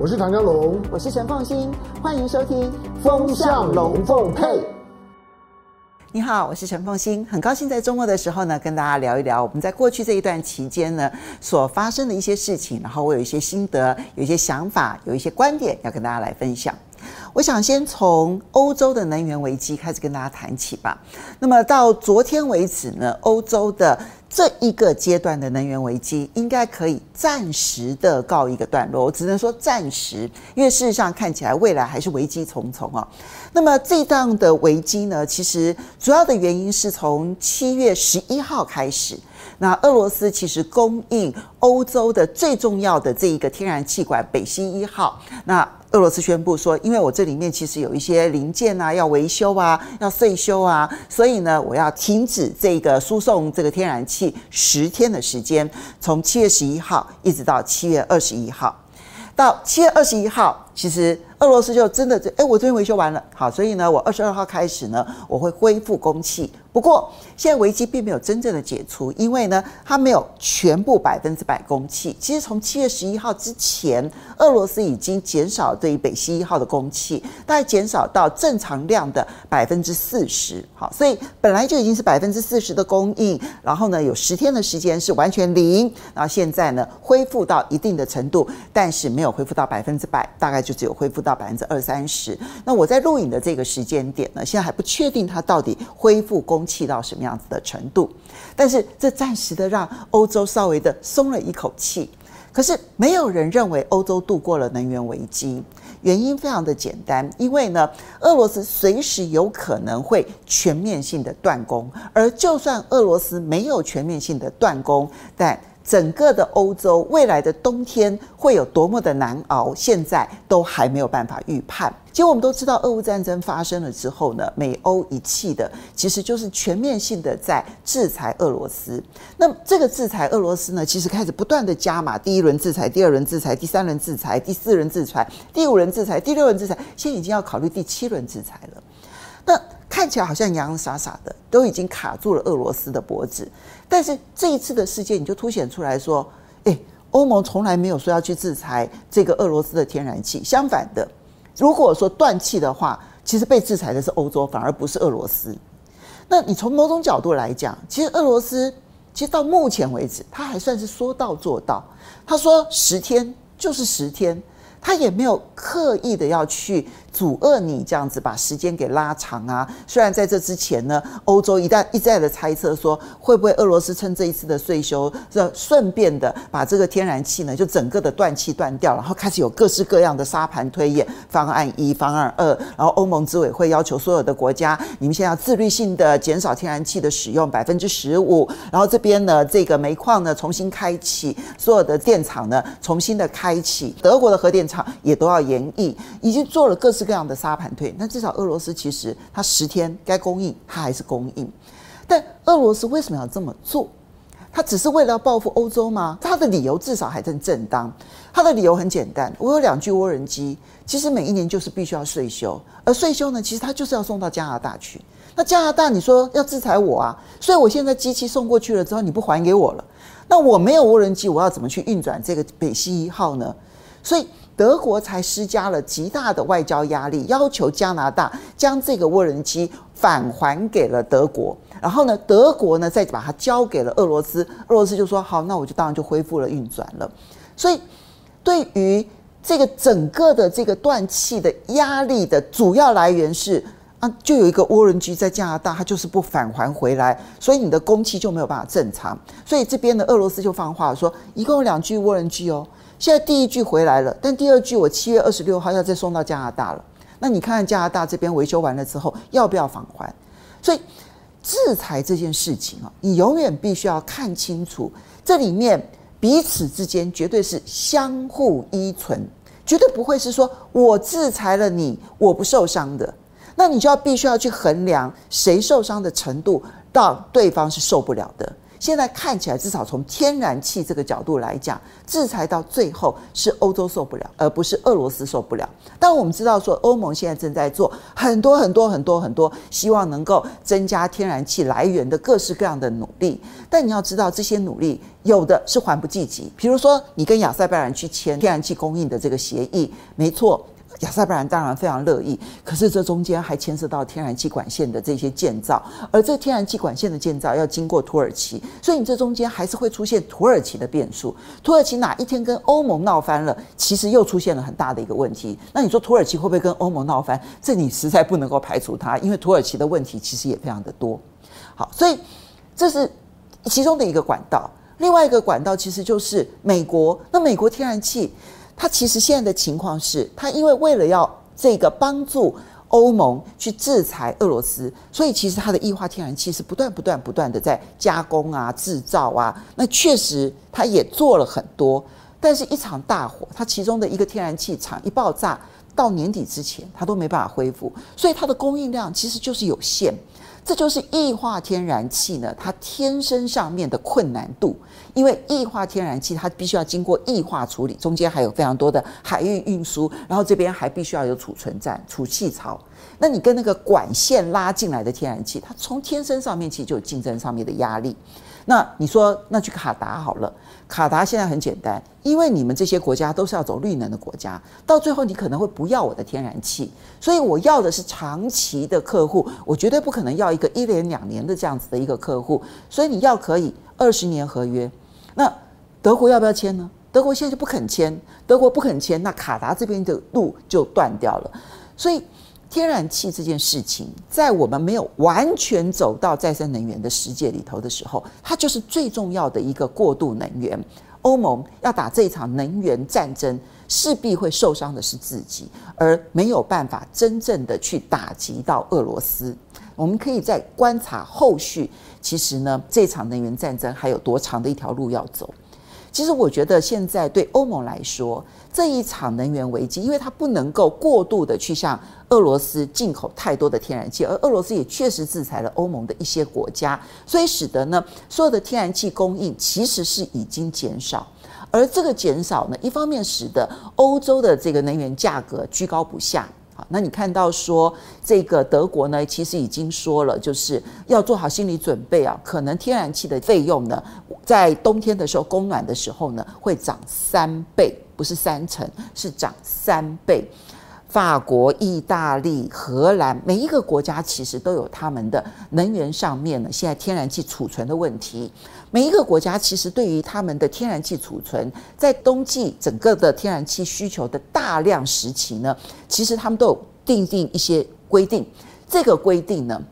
我是唐江龙，我是陈凤欣，欢迎收听《风向龙凤配》。你好，我是陈凤欣，很高兴在周末的时候呢，跟大家聊一聊我们在过去这一段期间呢所发生的一些事情，然后我有一些心得，有一些想法，有一些观点要跟大家来分享。我想先从欧洲的能源危机开始跟大家谈起吧。那么到昨天为止呢，欧洲的这一个阶段的能源危机应该可以暂时的告一个段落。我只能说暂时，因为事实上看起来未来还是危机重重啊。那么这档的危机呢，其实主要的原因是从七月十一号开始，那俄罗斯其实供应欧洲的最重要的这一个天然气管北溪一号，那俄罗斯宣布说，因为我这里面其实有一些零件啊要维修啊，要岁修啊，所以呢，我要停止这个输送这个天然气十天的时间，从七月十一号一直到七月二十一号，到七月二十一号，其实。俄罗斯就真的这，哎，我这边维修完了，好，所以呢，我二十二号开始呢，我会恢复供气。不过，现在危机并没有真正的解除，因为呢，它没有全部百分之百供气。其实从七月十一号之前，俄罗斯已经减少对于北溪一号的供气，大概减少到正常量的百分之四十。好，所以本来就已经是百分之四十的供应，然后呢，有十天的时间是完全零，然后现在呢，恢复到一定的程度，但是没有恢复到百分之百，大概就只有恢复到。百分之二三十。那我在录影的这个时间点呢，现在还不确定它到底恢复供气到什么样这样子的程度。但是这暂时的让欧洲稍微的松了一口气。可是没有人认为欧洲度过了能源危机，原因非常的简单，因为呢，俄罗斯随时有可能会全面性的断供。而就算俄罗斯没有全面性的断供，但整个的欧洲未来的冬天会有多么的难熬，现在都还没有办法预判。其实我们都知道，俄乌战争发生了之后呢，美欧一气的其实就是全面性的在制裁俄罗斯。那么这个制裁俄罗斯呢，其实开始不断的加码，第一轮制裁，第二轮制裁，第三轮制裁，第四轮制裁，第五轮制裁，第六轮制裁，现在已经要考虑第七轮制裁了。那看起来好像洋洋洒洒的，都已经卡住了俄罗斯的脖子。但是这一次的事件，你就凸显出来说，诶，欧盟从来没有说要去制裁这个俄罗斯的天然气。相反的，如果说断气的话，其实被制裁的是欧洲，反而不是俄罗斯。那你从某种角度来讲，其实俄罗斯其实到目前为止，他还算是说到做到。他说十天就是十天，他也没有刻意的要去。阻遏你这样子把时间给拉长啊！虽然在这之前呢，欧洲一旦一再的猜测说，会不会俄罗斯趁这一次的岁修，这顺便的把这个天然气呢，就整个的断气断掉，然后开始有各式各样的沙盘推演，方案一、方案二，然后欧盟执委会要求所有的国家，你们现在要自律性的减少天然气的使用百分之十五，然后这边呢，这个煤矿呢重新开启，所有的电厂呢重新的开启，德国的核电厂也都要延役，已经做了各式。这样的沙盘推，那至少俄罗斯其实它十天该供应，它还是供应。但俄罗斯为什么要这么做？他只是为了要报复欧洲吗？他的理由至少还算正当。他的理由很简单，我有两具无人机，其实每一年就是必须要岁修，而岁修呢，其实他就是要送到加拿大去。那加拿大你说要制裁我啊？所以我现在机器送过去了之后，你不还给我了，那我没有无人机，我要怎么去运转这个北溪一号呢？所以。德国才施加了极大的外交压力，要求加拿大将这个无人机返还给了德国。然后呢，德国呢再把它交给了俄罗斯，俄罗斯就说好，那我就当然就恢复了运转了。所以，对于这个整个的这个断气的压力的主要来源是啊，就有一个无人机在加拿大，它就是不返还回来，所以你的供气就没有办法正常。所以这边的俄罗斯就放话说，一共有两具无人机哦。现在第一句回来了，但第二句我七月二十六号要再送到加拿大了。那你看看加拿大这边维修完了之后要不要返还？所以制裁这件事情啊，你永远必须要看清楚，这里面彼此之间绝对是相互依存，绝对不会是说我制裁了你，我不受伤的。那你就要必须要去衡量谁受伤的程度到对方是受不了的。现在看起来，至少从天然气这个角度来讲，制裁到最后是欧洲受不了，而不是俄罗斯受不了。但我们知道说，欧盟现在正在做很多很多很多很多，希望能够增加天然气来源的各式各样的努力。但你要知道，这些努力有的是还不积极。比如说，你跟亚塞拜然去签天然气供应的这个协议，没错。亚塞拜然当然非常乐意，可是这中间还牵涉到天然气管线的这些建造，而这天然气管线的建造要经过土耳其，所以你这中间还是会出现土耳其的变数。土耳其哪一天跟欧盟闹翻了，其实又出现了很大的一个问题。那你说土耳其会不会跟欧盟闹翻？这你实在不能够排除它，因为土耳其的问题其实也非常的多。好，所以这是其中的一个管道，另外一个管道其实就是美国。那美国天然气。它其实现在的情况是，它因为为了要这个帮助欧盟去制裁俄罗斯，所以其实它的液化天然气是不断、不断、不断的在加工啊、制造啊。那确实它也做了很多，但是一场大火，它其中的一个天然气厂一爆炸，到年底之前它都没办法恢复，所以它的供应量其实就是有限。这就是液化天然气呢，它天生上面的困难度。因为液化天然气它必须要经过液化处理，中间还有非常多的海运运输，然后这边还必须要有储存站、储气槽。那你跟那个管线拉进来的天然气，它从天生上面其实就有竞争上面的压力。那你说，那去卡达好了。卡达现在很简单，因为你们这些国家都是要走绿能的国家，到最后你可能会不要我的天然气，所以我要的是长期的客户，我绝对不可能要一个一年两年的这样子的一个客户，所以你要可以二十年合约。那德国要不要签呢？德国现在就不肯签，德国不肯签，那卡达这边的路就断掉了，所以。天然气这件事情，在我们没有完全走到再生能源的世界里头的时候，它就是最重要的一个过渡能源。欧盟要打这场能源战争，势必会受伤的是自己，而没有办法真正的去打击到俄罗斯。我们可以再观察后续，其实呢，这场能源战争还有多长的一条路要走。其实我觉得现在对欧盟来说，这一场能源危机，因为它不能够过度的去向俄罗斯进口太多的天然气，而俄罗斯也确实制裁了欧盟的一些国家，所以使得呢，所有的天然气供应其实是已经减少，而这个减少呢，一方面使得欧洲的这个能源价格居高不下。好，那你看到说这个德国呢，其实已经说了，就是要做好心理准备啊，可能天然气的费用呢，在冬天的时候供暖的时候呢，会涨三倍，不是三成，是涨三倍。法国、意大利、荷兰，每一个国家其实都有他们的能源上面呢，现在天然气储存的问题。每一个国家其实对于他们的天然气储存，在冬季整个的天然气需求的大量时期呢，其实他们都有定定一些规定。这个规定呢，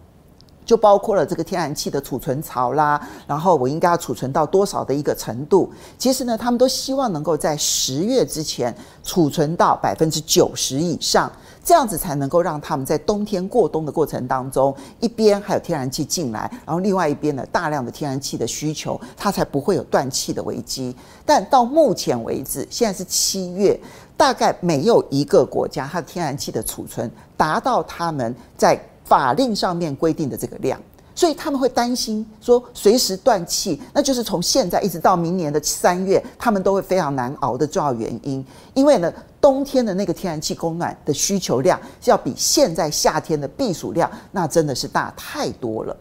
就包括了这个天然气的储存槽啦，然后我应该要储存到多少的一个程度？其实呢，他们都希望能够在十月之前储存到百分之九十以上，这样子才能够让他们在冬天过冬的过程当中，一边还有天然气进来，然后另外一边呢，大量的天然气的需求，它才不会有断气的危机。但到目前为止，现在是七月，大概没有一个国家它的天然气的储存达到他们在。法令上面规定的这个量，所以他们会担心说随时断气，那就是从现在一直到明年的三月，他们都会非常难熬的重要原因。因为呢，冬天的那个天然气供暖的需求量，要比现在夏天的避暑量，那真的是大太多了。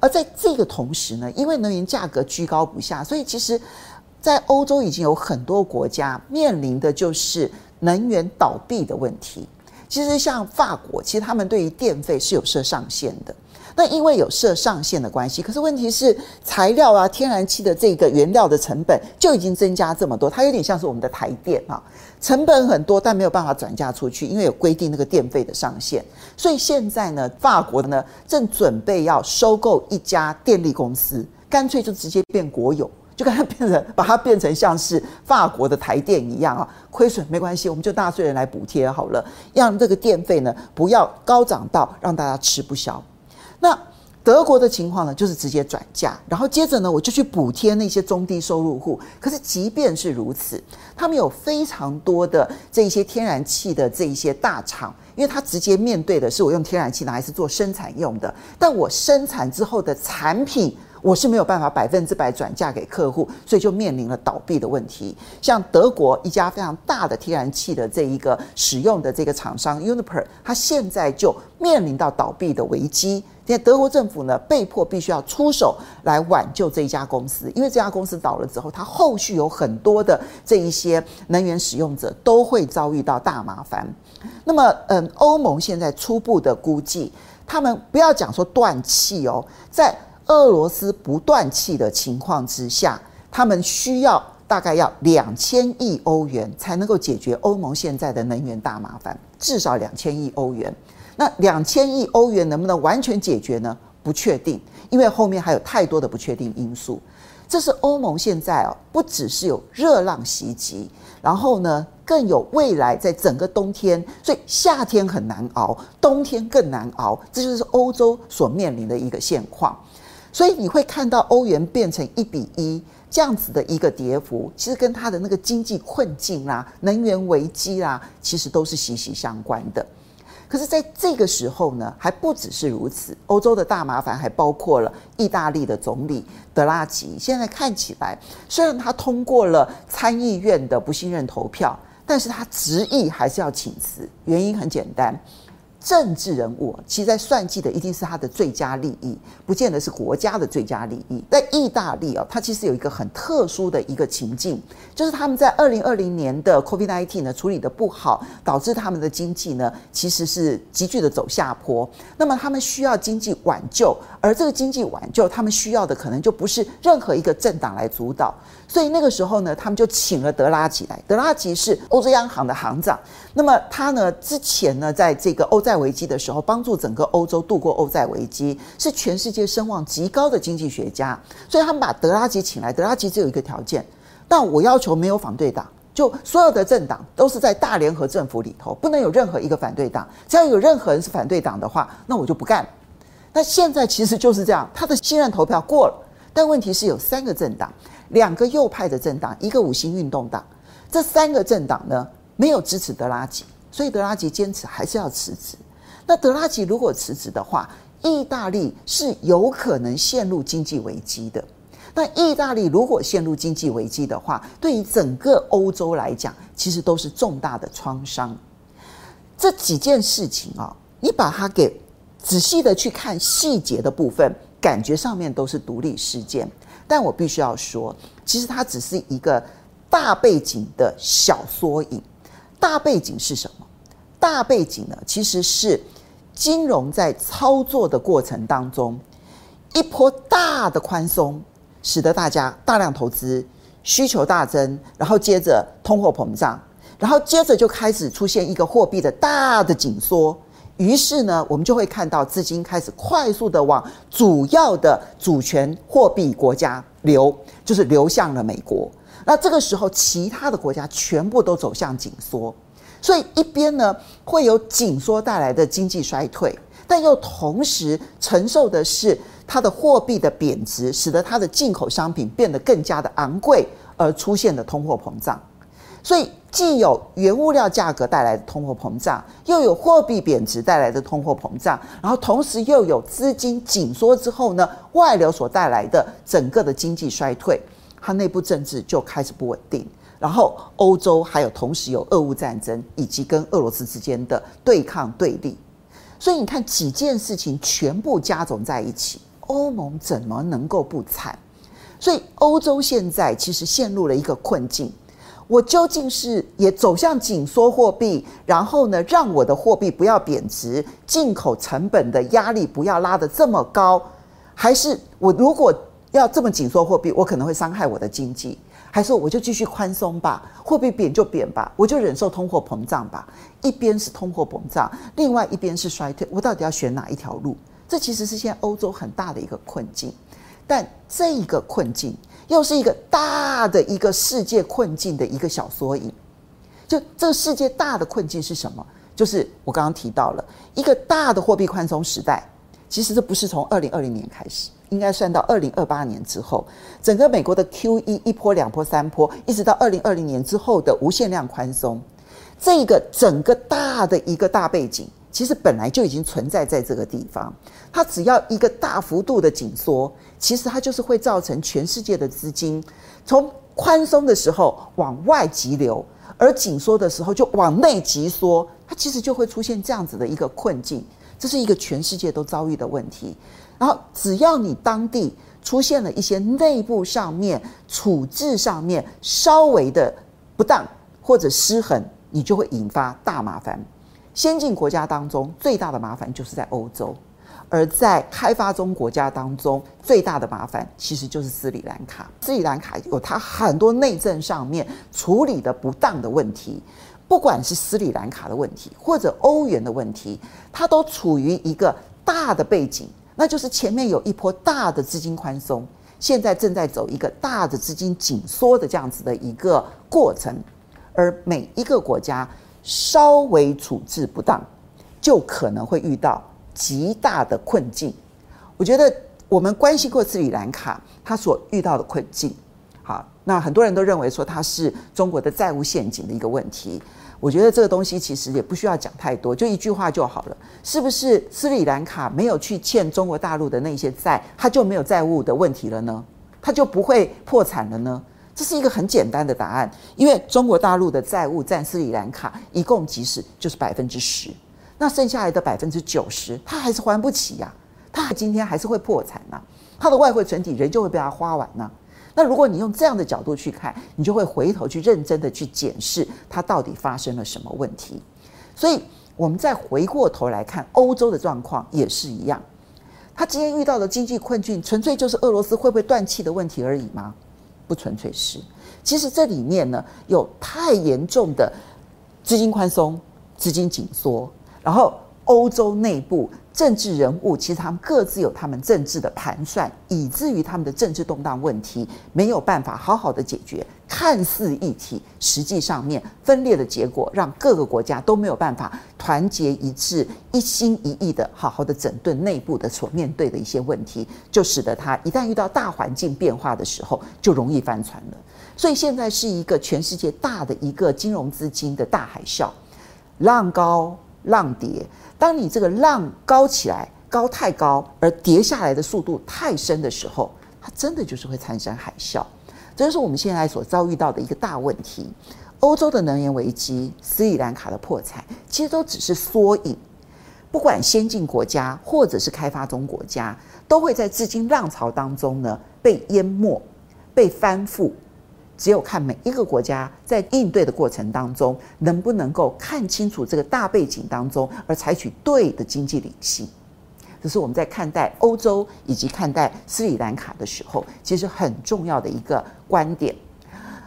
而在这个同时呢，因为能源价格居高不下，所以其实，在欧洲已经有很多国家面临的就是能源倒闭的问题。其实像法国，其实他们对于电费是有设上限的。那因为有设上限的关系，可是问题是材料啊、天然气的这个原料的成本就已经增加这么多，它有点像是我们的台电啊，成本很多，但没有办法转嫁出去，因为有规定那个电费的上限。所以现在呢，法国呢正准备要收购一家电力公司，干脆就直接变国有。就把它变成，把它变成像是法国的台电一样啊，亏损没关系，我们就纳税人来补贴好了，让这个电费呢不要高涨到让大家吃不消。那德国的情况呢，就是直接转嫁，然后接着呢，我就去补贴那些中低收入户。可是即便是如此，他们有非常多的这一些天然气的这一些大厂，因为他直接面对的是我用天然气拿来是做生产用的，但我生产之后的产品。我是没有办法百分之百转嫁给客户，所以就面临了倒闭的问题。像德国一家非常大的天然气的这一个使用的这个厂商 Uniper，它现在就面临到倒闭的危机。现在德国政府呢，被迫必须要出手来挽救这一家公司，因为这家公司倒了之后，它后续有很多的这一些能源使用者都会遭遇到大麻烦。那么，嗯，欧盟现在初步的估计，他们不要讲说断气哦，在俄罗斯不断气的情况之下，他们需要大概要两千亿欧元才能够解决欧盟现在的能源大麻烦，至少两千亿欧元。那两千亿欧元能不能完全解决呢？不确定，因为后面还有太多的不确定因素。这是欧盟现在哦，不只是有热浪袭击，然后呢，更有未来在整个冬天，所以夏天很难熬，冬天更难熬，这就是欧洲所面临的一个现况。所以你会看到欧元变成一比一这样子的一个跌幅，其实跟它的那个经济困境啦、能源危机啦，其实都是息息相关的。可是，在这个时候呢，还不只是如此。欧洲的大麻烦还包括了意大利的总理德拉吉。现在看起来，虽然他通过了参议院的不信任投票，但是他执意还是要请辞。原因很简单。政治人物其实在算计的一定是他的最佳利益，不见得是国家的最佳利益。在意大利哦，它其实有一个很特殊的一个情境，就是他们在二零二零年的 COVID-19 呢处理得不好，导致他们的经济呢其实是急剧的走下坡。那么他们需要经济挽救，而这个经济挽救，他们需要的可能就不是任何一个政党来主导。所以那个时候呢，他们就请了德拉吉来。德拉吉是欧洲央行的行长，那么他呢之前呢在这个欧债危机的时候，帮助整个欧洲度过欧债危机，是全世界声望极高的经济学家。所以他们把德拉吉请来，德拉吉只有一个条件，但我要求没有反对党，就所有的政党都是在大联合政府里头，不能有任何一个反对党。只要有任何人是反对党的话，那我就不干。那现在其实就是这样，他的信任投票过了，但问题是有三个政党，两个右派的政党，一个五星运动党，这三个政党呢没有支持德拉吉。所以德拉吉坚持还是要辞职。那德拉吉如果辞职的话，意大利是有可能陷入经济危机的。那意大利如果陷入经济危机的话，对于整个欧洲来讲，其实都是重大的创伤。这几件事情啊，你把它给仔细的去看细节的部分，感觉上面都是独立事件。但我必须要说，其实它只是一个大背景的小缩影。大背景是什么？大背景呢，其实是金融在操作的过程当中，一波大的宽松，使得大家大量投资，需求大增，然后接着通货膨胀，然后接着就开始出现一个货币的大的紧缩，于是呢，我们就会看到资金开始快速的往主要的主权货币国家流，就是流向了美国。那这个时候，其他的国家全部都走向紧缩，所以一边呢会有紧缩带来的经济衰退，但又同时承受的是它的货币的贬值，使得它的进口商品变得更加的昂贵，而出现的通货膨胀。所以既有原物料价格带来的通货膨胀，又有货币贬值带来的通货膨胀，然后同时又有资金紧缩之后呢，外流所带来的整个的经济衰退。它内部政治就开始不稳定，然后欧洲还有同时有俄乌战争以及跟俄罗斯之间的对抗对立，所以你看几件事情全部加总在一起，欧盟怎么能够不惨？所以欧洲现在其实陷入了一个困境，我究竟是也走向紧缩货币，然后呢，让我的货币不要贬值，进口成本的压力不要拉得这么高，还是我如果要这么紧缩货币，我可能会伤害我的经济，还是我就继续宽松吧？货币贬就贬吧，我就忍受通货膨胀吧。一边是通货膨胀，另外一边是衰退，我到底要选哪一条路？这其实是现在欧洲很大的一个困境。但这一个困境又是一个大的一个世界困境的一个小缩影。就这个世界大的困境是什么？就是我刚刚提到了一个大的货币宽松时代。其实这不是从二零二零年开始。应该算到二零二八年之后，整个美国的 QE 一波、两波、三波，一直到二零二零年之后的无限量宽松，这个整个大的一个大背景，其实本来就已经存在在这个地方。它只要一个大幅度的紧缩，其实它就是会造成全世界的资金从宽松的时候往外急流，而紧缩的时候就往内急缩。它其实就会出现这样子的一个困境，这是一个全世界都遭遇的问题。然后只要你当地出现了一些内部上面处置上面稍微的不当或者失衡，你就会引发大麻烦。先进国家当中最大的麻烦就是在欧洲，而在开发中国家当中最大的麻烦其实就是斯里兰卡。斯里兰卡有它很多内政上面处理的不当的问题，不管是斯里兰卡的问题或者欧元的问题，它都处于一个大的背景，那就是前面有一波大的资金宽松，现在正在走一个大的资金紧缩的这样子的一个过程，而每一个国家。稍微处置不当，就可能会遇到极大的困境。我觉得我们关心过斯里兰卡，他所遇到的困境。好，那很多人都认为说它是中国的债务陷阱的一个问题。我觉得这个东西其实也不需要讲太多，就一句话就好了。是不是斯里兰卡没有去欠中国大陆的那些债，它就没有债务的问题了呢？它就不会破产了呢？这是一个很简单的答案，因为中国大陆的债务占斯里兰卡一共即使就是百分之十，那剩下来的百分之九十，他还是还不起呀、啊，他今天还是会破产呐、啊，他的外汇存底人就会被他花完呐、那如果你用这样的角度去看，你就会回头去认真的去检视它到底发生了什么问题。所以，我们再回过头来看欧洲的状况也是一样，他今天遇到的经济困境，纯粹就是俄罗斯会不会断气的问题而已吗？不纯粹是，其实这里面呢有太严重的资金宽松、资金紧缩，然后欧洲内部政治人物其实他们各自有他们政治的盘算，以至于他们的政治动荡问题没有办法好好的解决，看似一体，实际上面分裂的结果，让各个国家都没有办法团结一致、一心一意的好好的整顿内部的所面对的一些问题，就使得他一旦遇到大环境变化的时候，就容易翻船了。所以现在是一个全世界大的一个金融资金的大海啸，浪高浪跌。当你这个浪高起来，高太高，而跌下来的速度太深的时候，它真的就是会产生海啸。这就是我们现在所遭遇到的一个大问题。欧洲的能源危机、斯里兰卡的破产，其实都只是缩影。不管先进国家或者是开发中国家，都会在资金浪潮当中呢被淹没、被翻覆。只有看每一个国家在应对的过程当中，能不能够看清楚这个大背景当中，而采取对的经济理性。这是我们在看待欧洲以及看待斯里兰卡的时候，其实很重要的一个观点。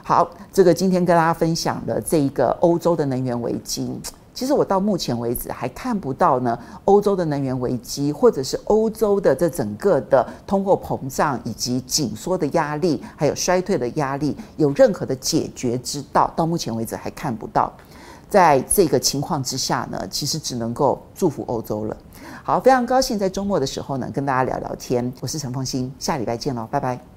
好，这个今天跟大家分享的这一个欧洲的能源危机。其实我到目前为止还看不到呢，欧洲的能源危机，或者是欧洲的这整个的通货膨胀以及紧缩的压力，还有衰退的压力，有任何的解决之道。到目前为止还看不到。在这个情况之下呢，其实只能够祝福欧洲了。好，非常高兴在周末的时候呢，跟大家聊聊天。我是陈凤欣，下礼拜见喽，拜拜。